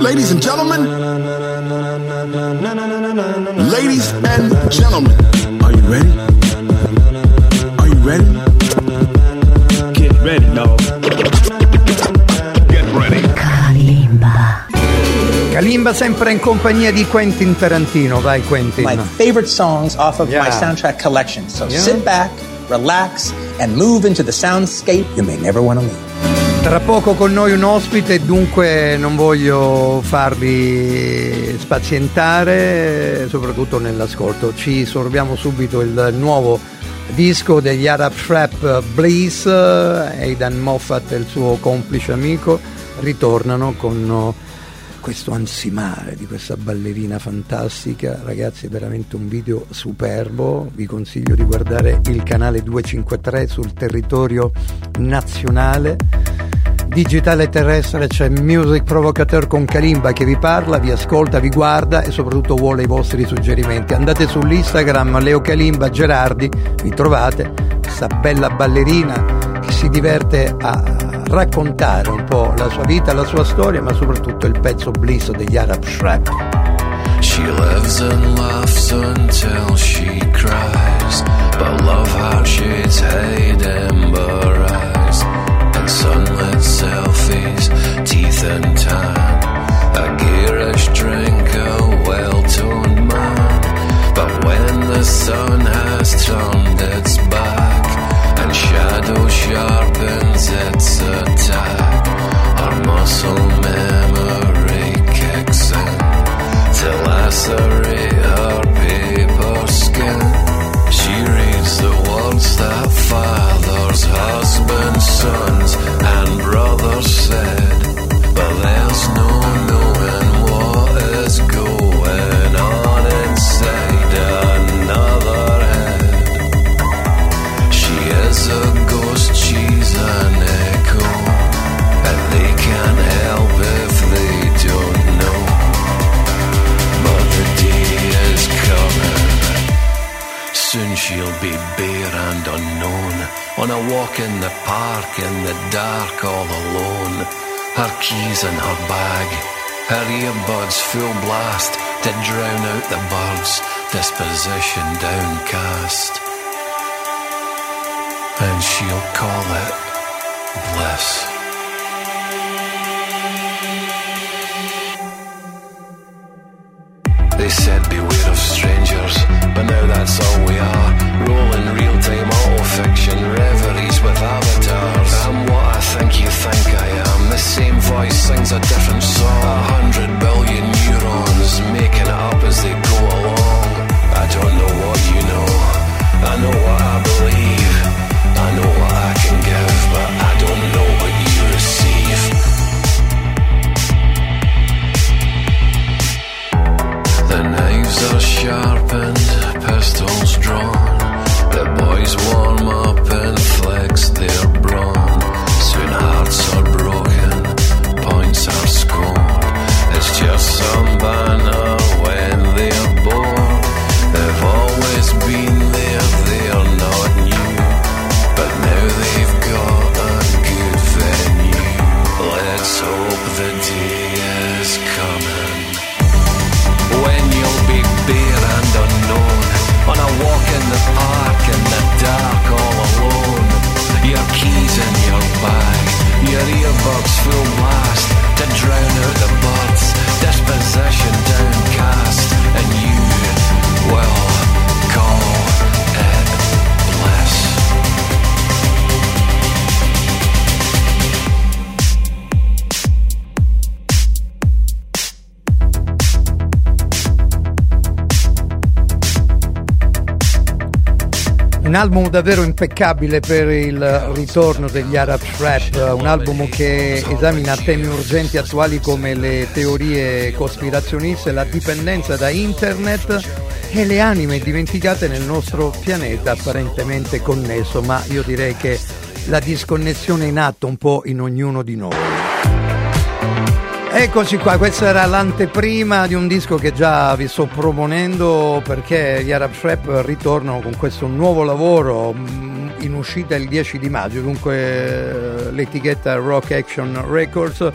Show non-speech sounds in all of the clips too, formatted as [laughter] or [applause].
Ladies and gentlemen, ladies and gentlemen, are you ready? Are you ready? Get ready, no. Get ready. Kalimba. Kalimba sempre in compagnia di Quentin Tarantino, vai Quentin. my favorite songs off of my Yeah. soundtrack collection. So Yeah. sit back, relax, and move into the soundscape you may never want to leave. Tra poco con noi un ospite, dunque non voglio farvi spazientare, soprattutto nell'ascolto. Ci sorbiamo subito il nuovo disco degli Arab Trap Blaze, Aidan Moffat e il suo complice amico ritornano con oh, questo ansimare di questa ballerina fantastica. Ragazzi, è veramente un video superbo. Vi consiglio di guardare il canale 253 sul territorio nazionale. Digitale terrestre c'è Music Provocateur con Kalimba che vi parla, vi ascolta, vi guarda e soprattutto vuole i vostri suggerimenti. Andate sull'Instagram Leo Kalimba Gerardi, vi trovate questa bella ballerina che si diverte a raccontare un po' la sua vita, la sua storia, ma soprattutto il pezzo bliss degli Arab Trap. She lives and laughs until she cries. But love shades hide ember eyes. And sunlit selfies, teeth and tan. A garish drink, On a walk in the park in the dark all alone. Her keys in her bag. Her earbuds full blast to drown out the birds. Disposition downcast. And she'll call it bliss. They said beware sings a different song. Un album davvero impeccabile per il ritorno degli Arab Trap, un album che esamina temi urgenti attuali come le teorie cospirazioniste, la dipendenza da internet e le anime dimenticate nel nostro pianeta apparentemente connesso, ma io direi che la disconnessione è in atto un po' in ognuno di noi. Eccoci qua, questa era l'anteprima di un disco che già vi sto proponendo perché gli Arab Trap ritornano con questo nuovo lavoro mm, in uscita il 10 di maggio, dunque eh, l'etichetta Rock Action Records.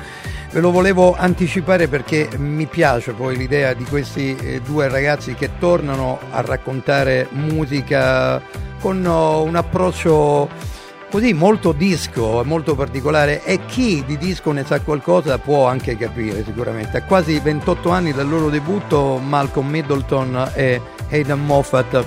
Ve lo volevo anticipare perché mi piace poi l'idea di questi eh, due ragazzi che tornano a raccontare musica con oh, un approccio così molto disco, molto particolare e chi di disco ne sa qualcosa può anche capire sicuramente. A quasi 28 anni dal loro debutto Malcolm Middleton e Aidan Moffat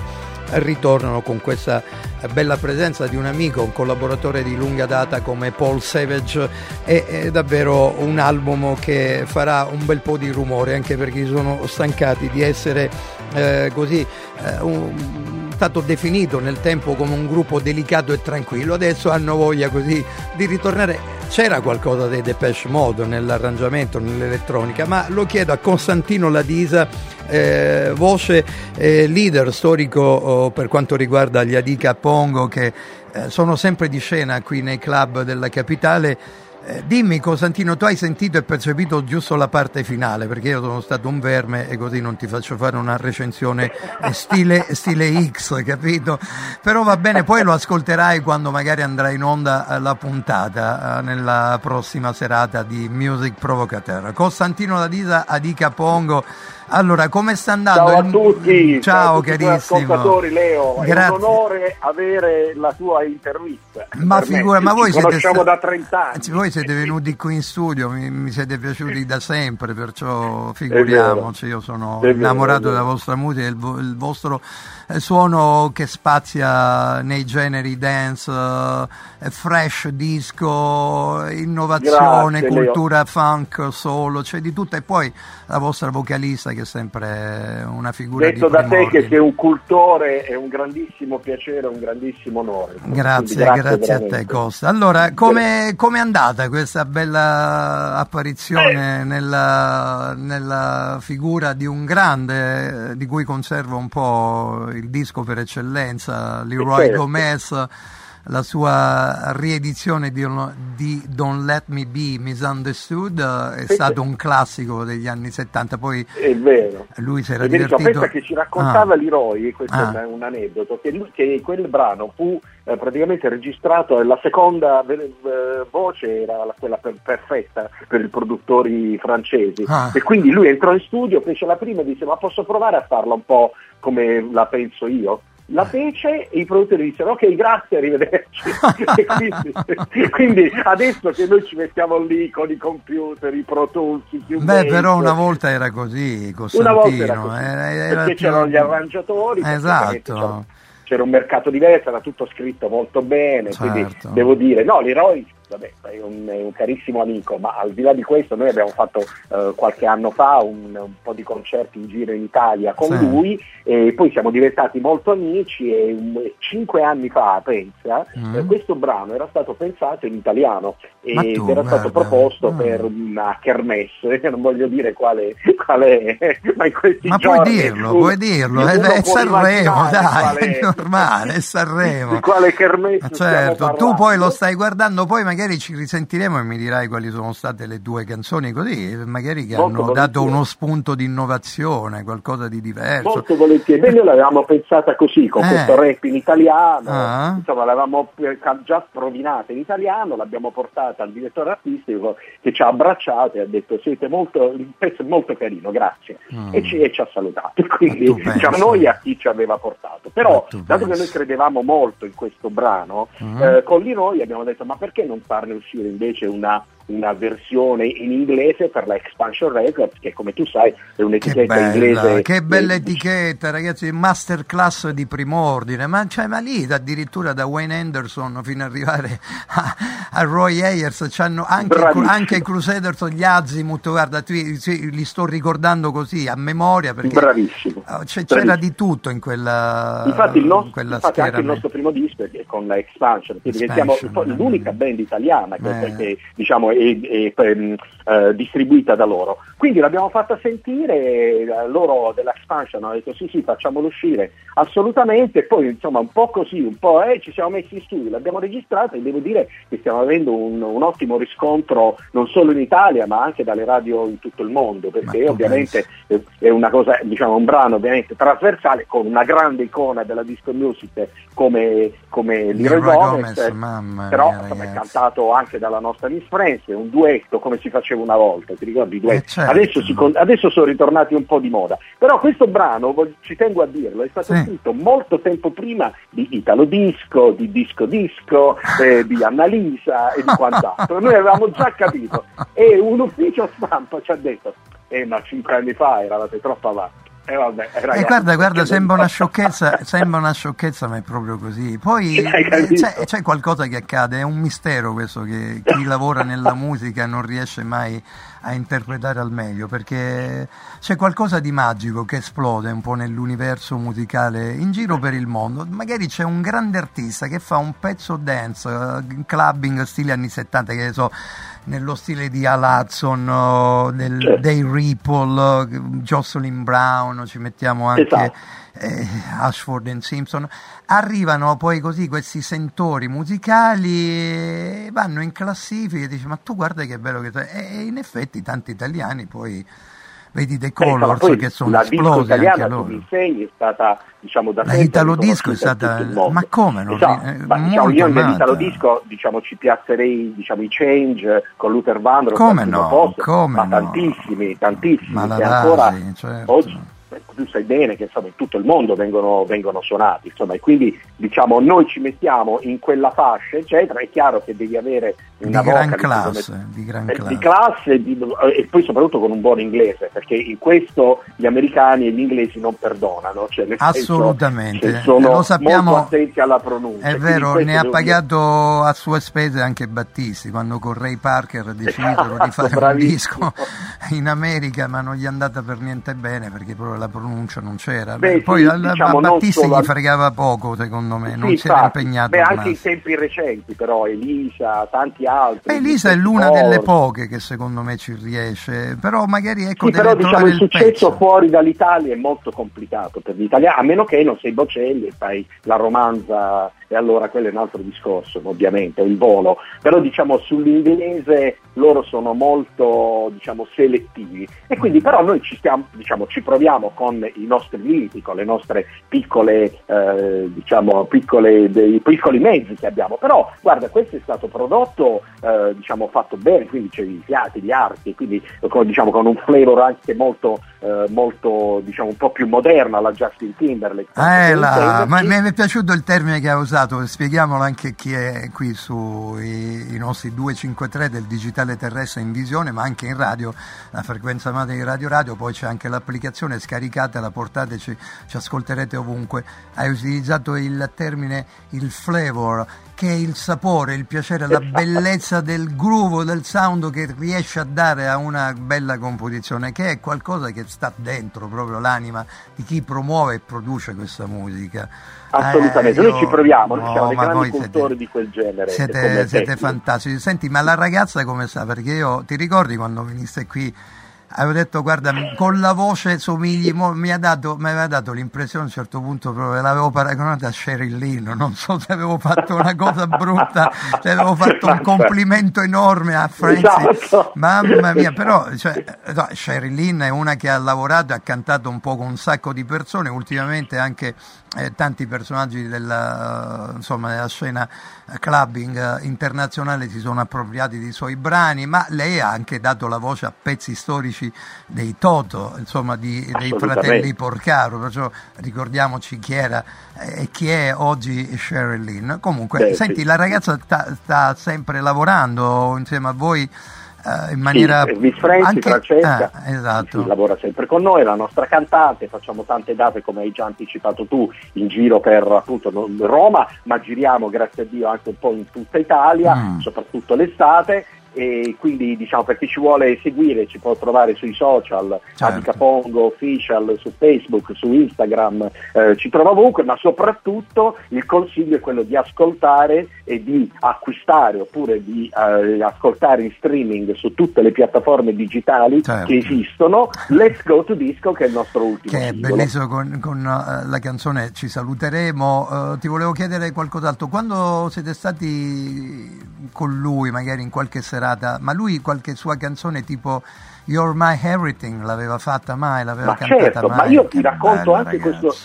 ritornano con questa bella presenza di un amico, un collaboratore di lunga data come Paul Savage è, è davvero un album che farà un bel po' di rumore anche perché sono stancati di essere eh, così eh, un, stato definito nel tempo come un gruppo delicato e tranquillo, adesso hanno voglia così di ritornare. C'era qualcosa dei Depeche Mode nell'arrangiamento, nell'elettronica, ma lo chiedo a Costantino Ladisa, eh, voce eh, leader storico oh, per quanto riguarda gli Adica Pongo che eh, sono sempre di scena qui nei club della capitale. Eh, dimmi Costantino, tu hai sentito e percepito giusto la parte finale, perché io sono stato un verme e così non ti faccio fare una recensione stile, stile X, capito? Però va bene, poi lo ascolterai quando magari andrà in onda eh, la puntata eh, nella prossima serata di Music Provocateur. Costantino Ladisa, Adica Pongo. Allora, come sta andando? Ciao a tutti, ciao, a tutti carissimo. ascoltatori Leo, Grazie. è un onore avere la tua intervista. Ma figura, ma voi siete, sta- da 30 anni. Voi siete venuti qui in studio, mi, mi siete piaciuti da sempre, perciò figuriamoci, io sono vero, innamorato della vostra musica, il, vo- il vostro eh, suono che spazia nei generi dance, eh, fresh disco, innovazione, Grazie, Leo. cultura funk, solo, c'è di tutto e poi la vostra vocalista che è sempre una figura Detto da te che sei un cultore è un grandissimo piacere, un grandissimo onore. Grazie, Quindi grazie, a te. Costa. Allora, come è andata questa bella apparizione nella, nella figura di un grande eh, di cui conservo un po' il disco per eccellenza, Leroy certo. Gomez, la sua riedizione di, di Don't Let Me Be Misunderstood eh, è Sì, stato sì. un classico degli anni 70, poi È vero. lui si era È divertito... Pensa che ci raccontava Ah. Leroy, questo Ah. è un, aneddoto, che, lui- che quel brano fu eh, praticamente registrato e la seconda eh, voce era la- quella per- perfetta per i produttori francesi. Ah. E quindi lui entrò in studio, fece la prima e disse ma posso provare a farla un po' come la penso io? La fece e i produttori dissero ok grazie arrivederci [laughs] quindi, quindi adesso che noi ci mettiamo lì con i computer, i Pro Tools, i Beh, però una volta era così, una volta era Costantino. così, era- era perché più- c'erano gli arrangiatori, Esatto. c'era, c'era un mercato diverso, era tutto scritto molto bene, quindi Certo. devo dire, no, Leroy vabbè, è un, è un carissimo amico, ma al di là di questo noi abbiamo fatto eh, qualche anno fa un, un po' di concerti in giro in Italia con Sì. lui e poi siamo diventati molto amici e um, cinque anni fa, pensa, Mm. eh, questo brano era stato pensato in italiano Ma ed tu, era stato guarda. proposto Mm. per una kermesse, [laughs] non voglio dire quale, quale è, ma in questi Ma puoi giorni dirlo, uno- puoi dirlo, uno è, è Sanremo, dai, quale- è normale, è Sanremo. [laughs] Di quale kermesse Ma certo, tu poi lo stai guardando, poi magari ci risentiremo e mi dirai quali sono state le tue canzoni così, magari che Molto hanno dato volentieri. uno spunto di innovazione, qualcosa di diverso. Molto volentieri, Beh, noi l'avevamo pensata così, con Eh. questo rap in italiano, Ah. insomma l'avevamo eh, già sprovinata in italiano, l'abbiamo portata al direttore artistico che ci ha abbracciato e ha detto siete molto, il pezzo è molto carino, grazie, Mm. e, ci, e ci ha salutato, [laughs] quindi diciamo noi a chi ci aveva portato. Però dato che pensa? noi credevamo molto in questo brano, Mm. eh, con Leroy abbiamo detto ma perché non farne uscire invece una una versione in inglese per la Expansion Records che come tu sai è Che un'etichetta bella, inglese che bella eh, etichetta, ragazzi, masterclass di prim'ordine, ma, cioè, ma lì addirittura da Wayne Anderson fino ad arrivare a, a Roy Ayers, c'hanno anche, anche i Crusaders, gli Azimut, guarda, tu- li sto ricordando così a memoria perché Bravissimo. oh, c'era Bravissimo. di tutto in quella, Infatti, il in nostro, quella infatti anche il nostro primo disco è con la Expansion, quindi diventiamo Expansion, l'unica eh. band italiana che, Eh. che, diciamo, e, e ehm, eh, distribuita da loro. Quindi l'abbiamo fatta sentire, eh, loro dell'expansion hanno detto sì sì facciamolo uscire assolutamente, e poi insomma un po' così, un po' eh, ci siamo messi in studio, l'abbiamo registrata e devo dire che stiamo avendo un, un ottimo riscontro non solo in Italia ma anche dalle radio in tutto il mondo, perché ovviamente pensi. è una cosa, diciamo un brano ovviamente trasversale con una grande icona della disco music come, come Leroy Gomez, Gomez mamma però insomma, è cantato anche dalla nostra Miss Friends, è un duetto come si faceva una volta, ti ricordi i duetti? Eh, certo. adesso, si, adesso, sono ritornati un po' di moda, però questo brano, ci tengo a dirlo, è stato sì. scritto molto tempo prima di Italo Disco, di Disco Disco, eh, di Annalisa e di quant'altro, noi avevamo già capito e un ufficio stampa ci ha detto, eh ma cinque anni fa eravate troppo avanti. Eh vabbè, eh, eh guarda, guarda, sembra una, sciocchezza, sembra una sciocchezza, ma è proprio così. Poi eh, c'è, c'è, qualcosa che accade, è un mistero questo che chi [laughs] lavora nella musica non riesce mai a interpretare al meglio, perché c'è qualcosa di magico che esplode un po' nell'universo musicale in giro per il mondo. Magari c'è un grande artista che fa un pezzo dance, uh, clubbing stile anni 70, che so nello stile di Al Hudson, del, certo. dei Ripple, Jocelyn Brown, ci mettiamo anche esatto. eh, Ashford e Simpson, arrivano poi così questi sentori musicali, vanno in classifica e dici ma tu guarda che bello che sei, e in effetti tanti italiani poi vedi The Colors eh, che sono esplosi anche loro. è stata diciamo da la Italo Disco è stata ma come non esatto. eh, ma, diciamo, io nell'Italo Disco diciamo, ci piazzerei diciamo, i Change con Luther Vandross come no, posto, come ma no. tantissimi tantissimi ma la che ancora certo. oggi tu sai bene che insomma, in tutto il mondo vengono, vengono suonati, insomma, e quindi diciamo, noi ci mettiamo in quella fascia, eccetera, è chiaro che devi avere una di gran classe, come, di, gran eh, di classe di, e poi soprattutto con un buon inglese, perché in questo gli americani e gli inglesi non perdonano, cioè assolutamente, senso, sono lo sappiamo, molto attenti alla pronuncia. È vero, ne ha pagato dire... a sue spese anche Battisti quando con Ray Parker decisero esatto, di fare bravissimo. un disco in America, ma non gli è andata per niente bene perché proprio la pronuncia non c'era. Beh, Poi sì, la, diciamo, a Battisti solo... gli fregava poco, secondo me, non sì, si era impegnato. Beh, anche in tempi recenti, però, Elisa, tanti altri. Elisa è l'una sport. delle poche che secondo me ci riesce, però magari ecco. Sì, però diciamo il successo pezzo. fuori dall'Italia è molto complicato per gli italiani, a meno che non sei Bocelli e fai la romanza e allora quello è un altro discorso, ovviamente, il volo, però diciamo sull'inglese loro sono molto diciamo, selettivi e quindi però noi ci, stiamo, diciamo, ci proviamo con i nostri limiti, con le nostre piccole, eh, diciamo, piccole, dei piccoli mezzi che abbiamo, però guarda questo è stato prodotto eh, diciamo, fatto bene, quindi c'è i fiati, gli archi, quindi con, diciamo, con un flavor anche molto, eh, molto diciamo, un po' più moderno alla Justin Timberlake. Eh là, ma mi è piaciuto il termine che ha usato usato, spieghiamolo anche chi è qui sui nostri 253 del digitale terrestre in visione, ma anche in radio, la frequenza madre di Radio Radio, poi c'è anche l'applicazione, scaricate, la portate, ci, ascolterete ovunque. Hai utilizzato il termine il flavor, che è il sapore, il piacere, la bellezza del groove, del sound che riesce a dare a una bella composizione, che è qualcosa che sta dentro proprio l'anima di chi promuove e produce questa musica. Assolutamente, eh, io, noi ci proviamo, noi siamo dei grandi cultori di quel genere. Siete, siete fantastici. Senti, ma la ragazza come sa? Perché io ti ricordi quando veniste qui avevo detto guarda con la voce somigli mi, ha dato, mi aveva dato l'impressione a un certo punto proprio l'avevo paragonata a Sheryl Lynn non so se avevo fatto una cosa brutta se avevo [laughs] fatto un complimento enorme a Francie esatto. mamma mia però cioè, no, Sheryl Lynn è una che ha lavorato e ha cantato un po' con un sacco di persone ultimamente anche eh, tanti personaggi della, insomma, della scena clubbing internazionale si sono appropriati dei suoi brani ma lei ha anche dato la voce a pezzi storici dei Toto, insomma di, dei fratelli Porcaro, perciò ricordiamoci chi era e chi è oggi Sheryl Lynn. Comunque, Beh, senti, sì. la ragazza sta, sempre lavorando insieme a voi in maniera sì, Miss Franci, anche... Francesca, ah, esatto. lavora sempre con noi, la nostra cantante, facciamo tante date come hai già anticipato tu in giro per appunto Roma, ma giriamo grazie a Dio anche un po' in tutta Italia, mm. soprattutto l'estate e quindi diciamo per chi ci vuole seguire ci può trovare sui social, Certo. Adi Capongo Official su Facebook, su Instagram, eh, ci trova ovunque, ma soprattutto il consiglio è quello di ascoltare e di acquistare oppure di eh, ascoltare in streaming su tutte le piattaforme digitali Certo. che esistono Let's Go to Disco che è il nostro ultimo che è bellissimo con, con, eh, la canzone ci saluteremo Eh, ti volevo chiedere qualcos'altro quando siete stati con lui magari in qualche serata ma lui qualche sua canzone tipo You're My Everything l'aveva fatta mai l'aveva Ma cantata certo, mai ma io ti racconto bello, anche ragazzi. questo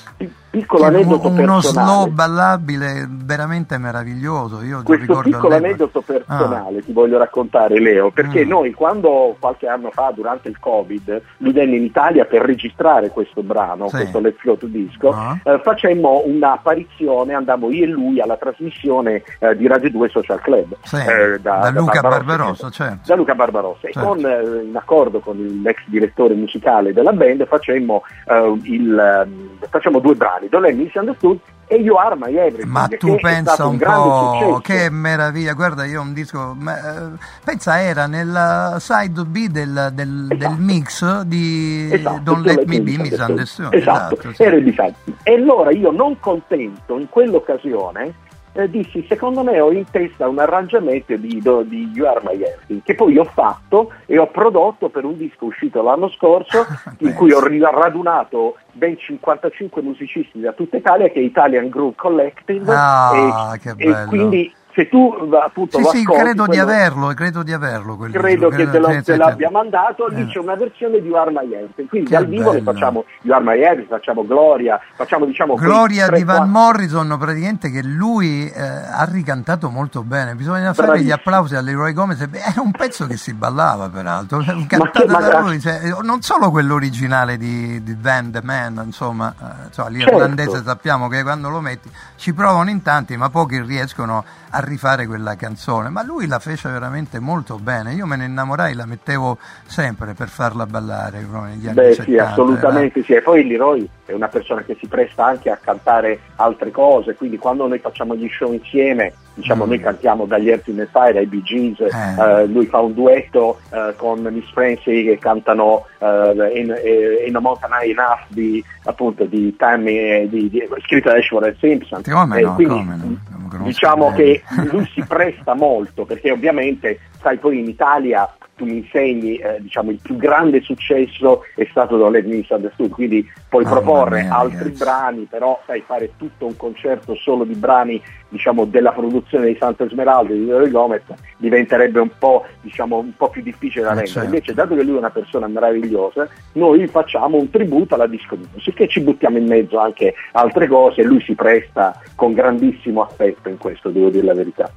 piccolo Che aneddoto uno, uno personale. slow ballabile veramente meraviglioso io questo piccolo aneddoto personale Ah. ti voglio raccontare Leo, perché Mm. noi quando qualche anno fa durante il Covid lui venne in Italia per registrare questo brano, Sì. questo Let's Go to Disco, Ah. eh, facemmo un'apparizione, andammo io e lui alla trasmissione eh, di Radio 2 Social Club Sì, eh, da Luca Barbarossa, certo. da Luca Barbarossa e Certo. con, eh, in accordo con l'ex direttore musicale della band facemmo, eh, il, ehm, facemmo due brani, Don't Let Me Misunderstood e You Are My Everything Ma tu pensa un, un po', che meraviglia, guarda io ho un disco, ma, eh, pensa era nel side B del, del, del Esatto. mix di Esatto, Don't Let Me Be Misunderstood. Esatto, Esatto, sì. era il. E allora io non contento in quell'occasione eh, dissi secondo me ho in testa un arrangiamento di, di You Are My Everything che poi ho fatto e ho prodotto per un disco uscito l'anno scorso [laughs] in cui ho radunato ben 55 musicisti da tutta Italia che è Italian Groove Collective Ah, e, che e quindi se tu appunto Sì, lo sì, ascolti, credo di quello- averlo, credo di averlo. quel credo disco, che te, lo, te l'abbia mandato, lì Eh. c'è una versione di You Are My Everything, quindi Che dal vivo ne bello. facciamo You Are My Everything, facciamo Gloria, facciamo diciamo Gloria di Van Morrison, praticamente che lui eh, ha ricantato molto bene. Bisogna fare Bravissimo. gli applausi a Leroy Gomez. Era un pezzo che si ballava, peraltro, cantata ma da lui. cioè, non solo quello originale di, di Van the Man, insomma, eh, insomma, l'irlandese Certo. sappiamo che quando lo metti ci provano in tanti, ma pochi riescono a rifare quella canzone. Ma lui la fece veramente molto bene. Io me ne innamorai, la mettevo sempre per farla ballare negli anni Beh 70. sì, era- assolutamente sì, e poi Leroy è una persona che si presta anche a cantare altre cose, quindi quando noi facciamo gli show insieme, diciamo Mm. noi cantiamo dagli Earth Fire ai Bee Gees, Eh. eh, lui fa un duetto eh, con Miss Francie che cantano eh, in, in a Mountain High Enough di, appunto, di Tammy, eh, di, di, scritta da Ashford Simpson. Come no, quindi, come no, diciamo che lui si presta molto perché ovviamente sai poi in Italia tu mi insegni eh, diciamo il più grande successo è stato da Let Me Misunderstood quindi puoi Mamma proporre mia, altri ragazzi. brani però sai fare tutto un concerto solo di brani diciamo della produzione di Santa Esmeralda di Leroy Gomez diventerebbe un po' diciamo un po' più difficile da Eh, rendere certo. invece dato che lui è una persona meravigliosa noi facciamo un tributo alla disco music e ci buttiamo in mezzo anche altre cose e lui si presta con grandissimo affetto in questo devo dire la verità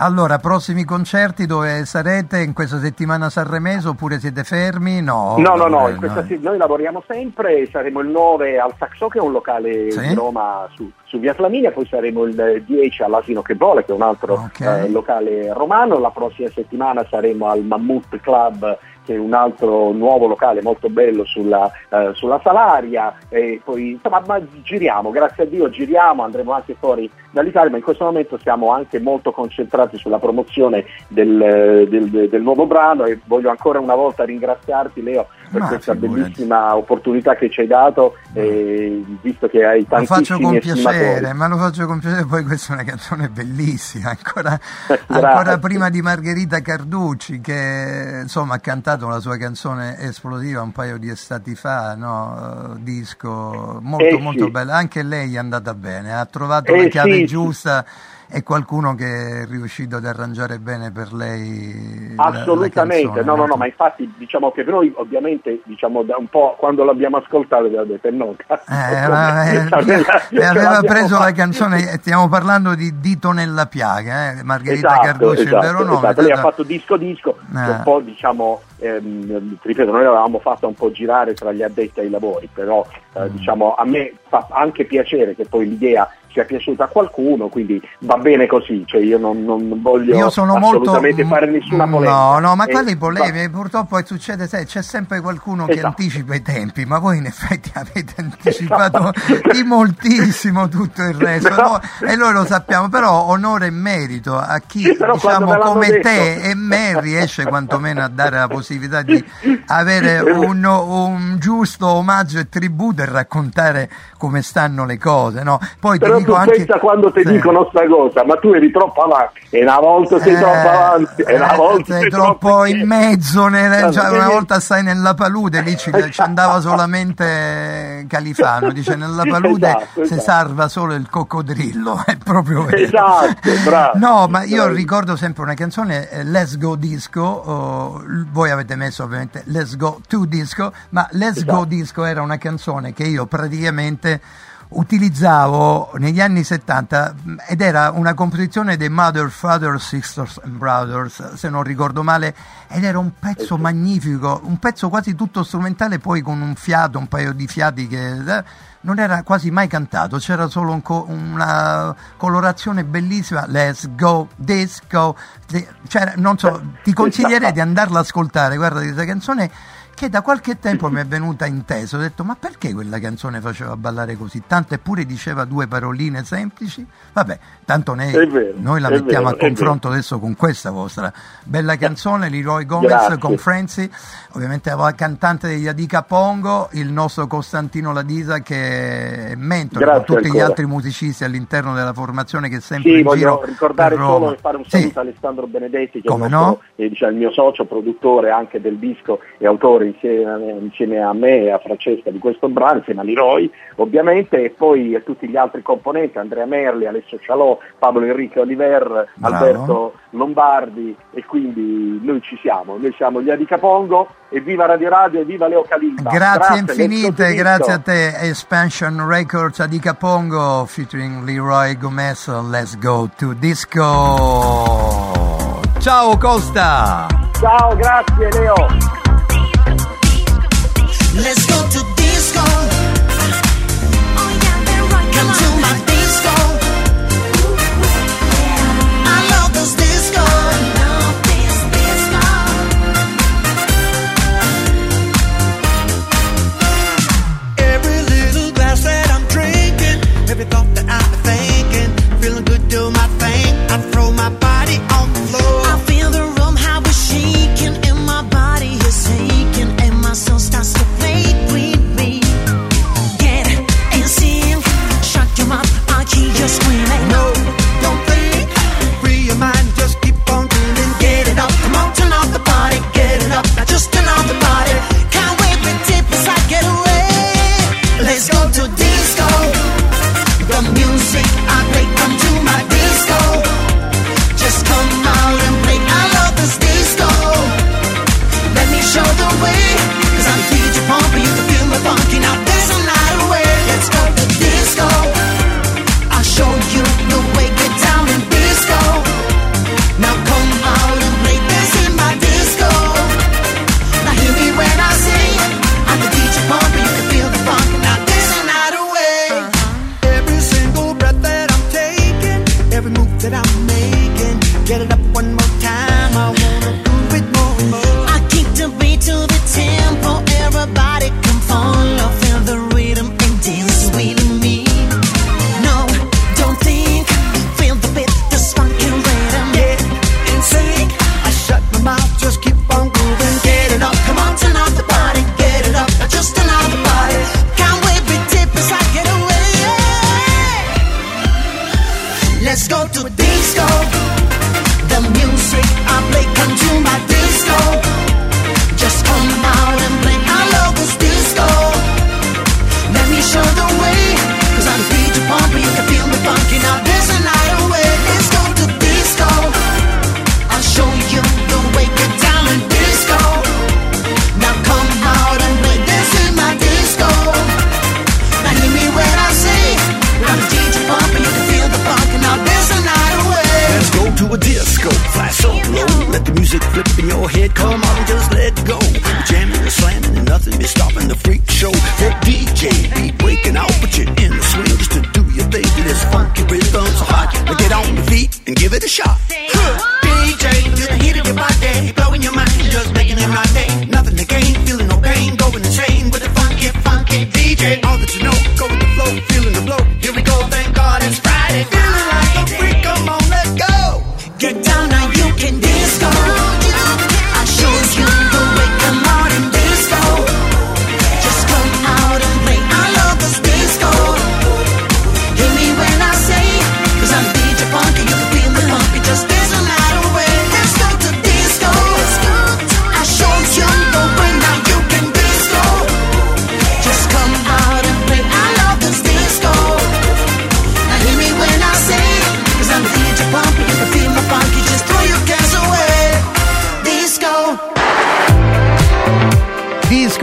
Allora, prossimi concerti dove sarete in questa settimana sanremese oppure siete fermi? No, No, no, no, eh, in questa no. se- noi lavoriamo sempre, saremo il 9 al Saxo che è un locale Sì. di Roma su, su via Flaminia, poi saremo il 10 all'Asino che Vola che è un altro Ok. eh, locale romano, la prossima settimana saremo al Mammut Club che è un altro nuovo locale molto bello sulla, eh, sulla Salaria e poi insomma ma giriamo, grazie a Dio giriamo, andremo anche fuori dall'Italia, ma in questo momento siamo anche molto concentrati sulla promozione del, del- del nuovo brano e voglio ancora una volta ringraziarti Leo per Ma questa figurati. bellissima opportunità che ci hai dato, e visto che hai Lo faccio con piacere, ma lo faccio con piacere, poi questa è una canzone bellissima, ancora, [laughs] ancora prima di Margherita Carducci che insomma ha cantato la sua canzone esplosiva un paio di estati fa, no? Eh, disco molto Eh, sì. molto bella, anche lei è andata bene, ha trovato Eh, la chiave sì, sì. Giusta e qualcuno che è riuscito ad arrangiare bene per lei. la- la Assolutamente, canzone, no, no, no, ma infatti diciamo che noi ovviamente diciamo da un po' quando l'abbiamo ascoltato abbiamo detto no, cazzo, [laughs] Eh, ma, eh, cioè, e aveva preso la canzone, eh, stiamo parlando di Dito nella piaga, eh, Margherita esatto, Carducci, esatto, il vero nome. esatto. Lei ha fatto disco disco, Eh. un po' diciamo, ehm, ripeto, noi l'avevamo fatta un po' girare tra gli addetti ai lavori, però eh, Mm. diciamo a me fa anche piacere che poi l'idea sia piaciuta a qualcuno, quindi va bene così, cioè io non, non voglio Io sono molto assolutamente fare nessuna Mm, polemica. No, no, ma Eh, quali va- polemiche? Purtroppo poi succede, sai, c'è sempre qualcuno che Esatto. anticipa i tempi, ma voi in effetti avete anticipato Esatto. di moltissimo tutto il resto. Però- no? E noi lo sappiamo, però onore e merito a chi quando diciamo come detto- te e me riesce quantomeno a dare la possibilità di [laughs] avere un, un giusto omaggio e tributo e raccontare come stanno le cose, no? Poi Però ti dico anche quando ti Sì. dicono sta cosa, ma tu eri troppo avanti, e una volta sei Eh, troppo avanti, e una eh, volta sei sei troppo in indietro. mezzo, nelle- cioè, che- una volta stai nella palude, lì ci, ci andava [laughs] solamente Califano, dice nella palude Esatto, si esatto. salva solo il coccodrillo, è proprio vero. Esatto, bravo. No, ma io Bravo. ricordo sempre una canzone, eh, Let's Go Disco, oh, voi avete messo ovviamente Let's Go to Disco, ma Let's Go Esatto. Disco era una canzone che io praticamente utilizzavo negli anni 70 mh, ed era una composizione dei Mother, Father, Sisters and Brothers, se non ricordo male, ed era un pezzo magnifico, un pezzo quasi tutto strumentale, poi con un fiato, un paio di fiati che eh, non era quasi mai cantato, c'era solo una colorazione bellissima, Let's Go Disco, cioè, non so, ti [laughs] consiglierei di andarla ad ascoltare, guarda questa canzone che da qualche tempo mi è venuta in testa, ho detto ma perché quella canzone faceva ballare così tanto eppure diceva due paroline semplici? Vabbè, tanto ne- È vero, noi la è mettiamo vero, a è confronto adesso con questa vostra bella canzone, Leroy Gomez Grazie. con Franzi, ovviamente la cantante degli Adica Pongo, il nostro Costantino Ladisa che è mentore Grazie con tutti gli ancora. altri musicisti all'interno della formazione che è sempre Sì, in giro ricordare solo e fare un Sì. saluto a Alessandro Benedetti, che è Come il, nostro- no? eh, diciamo, il mio socio, produttore anche del disco e autore insieme, insieme a me e a Francesca di questo brano, insieme a Leroy ovviamente, e poi a tutti gli altri componenti, Andrea Merli, Alessio Cialò, Pablo Enrique Oliver, Bravo. Alberto Lombardi e quindi noi ci siamo, noi siamo gli Adicapongo e viva Radio Radio e viva Leo Calimba. Grazie let's infinite, grazie a te. Expansion Records a Di Capongo featuring Leroy Gomez. Let's go to disco. Ciao Costa. Ciao, grazie Leo.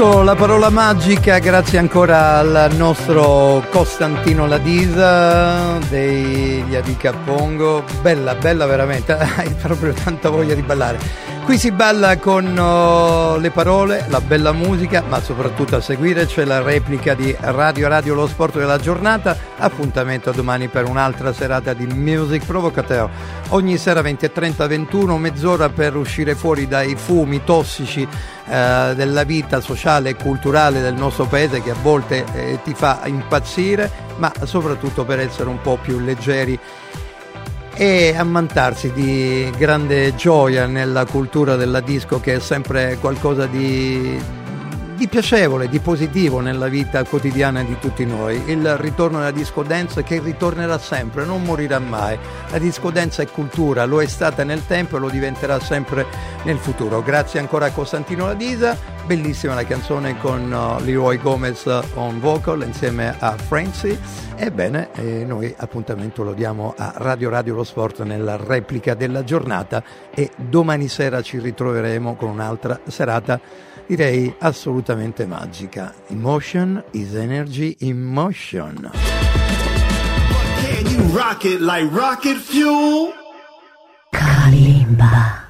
Disco, la parola magica, grazie ancora al nostro Costantino Ladisa degli Adica Pongo. Bella, bella veramente, [laughs] hai proprio tanta voglia di ballare. Qui si balla con oh, le parole, la bella musica, ma soprattutto a seguire c'è la replica di Radio Radio Lo Sport della giornata. Appuntamento domani per un'altra serata di Music Provocateur. Ogni sera 20 e 30, 21, mezz'ora per uscire fuori dai fumi tossici eh, della vita sociale culturale del nostro paese che a volte eh, ti fa impazzire, ma soprattutto per essere un po' più leggeri. E ammantarsi di grande gioia nella cultura della disco che è sempre qualcosa di, di piacevole, di positivo nella vita quotidiana di tutti noi. Il ritorno della disco dance che ritornerà sempre, non morirà mai. La disco dance è cultura, lo è stata nel tempo e lo diventerà sempre nel futuro. Grazie ancora a Costantino Ladisa, bellissima la canzone con uh, Leroy Gomez on vocal insieme a Francie. Ebbene, eh, noi appuntamento lo diamo a Radio Radio Lo Sport nella replica della giornata e domani sera ci ritroveremo con un'altra serata direi assolutamente magica. Emotion is energy in motion. Can you rock it like rocket fuel? Kalimba.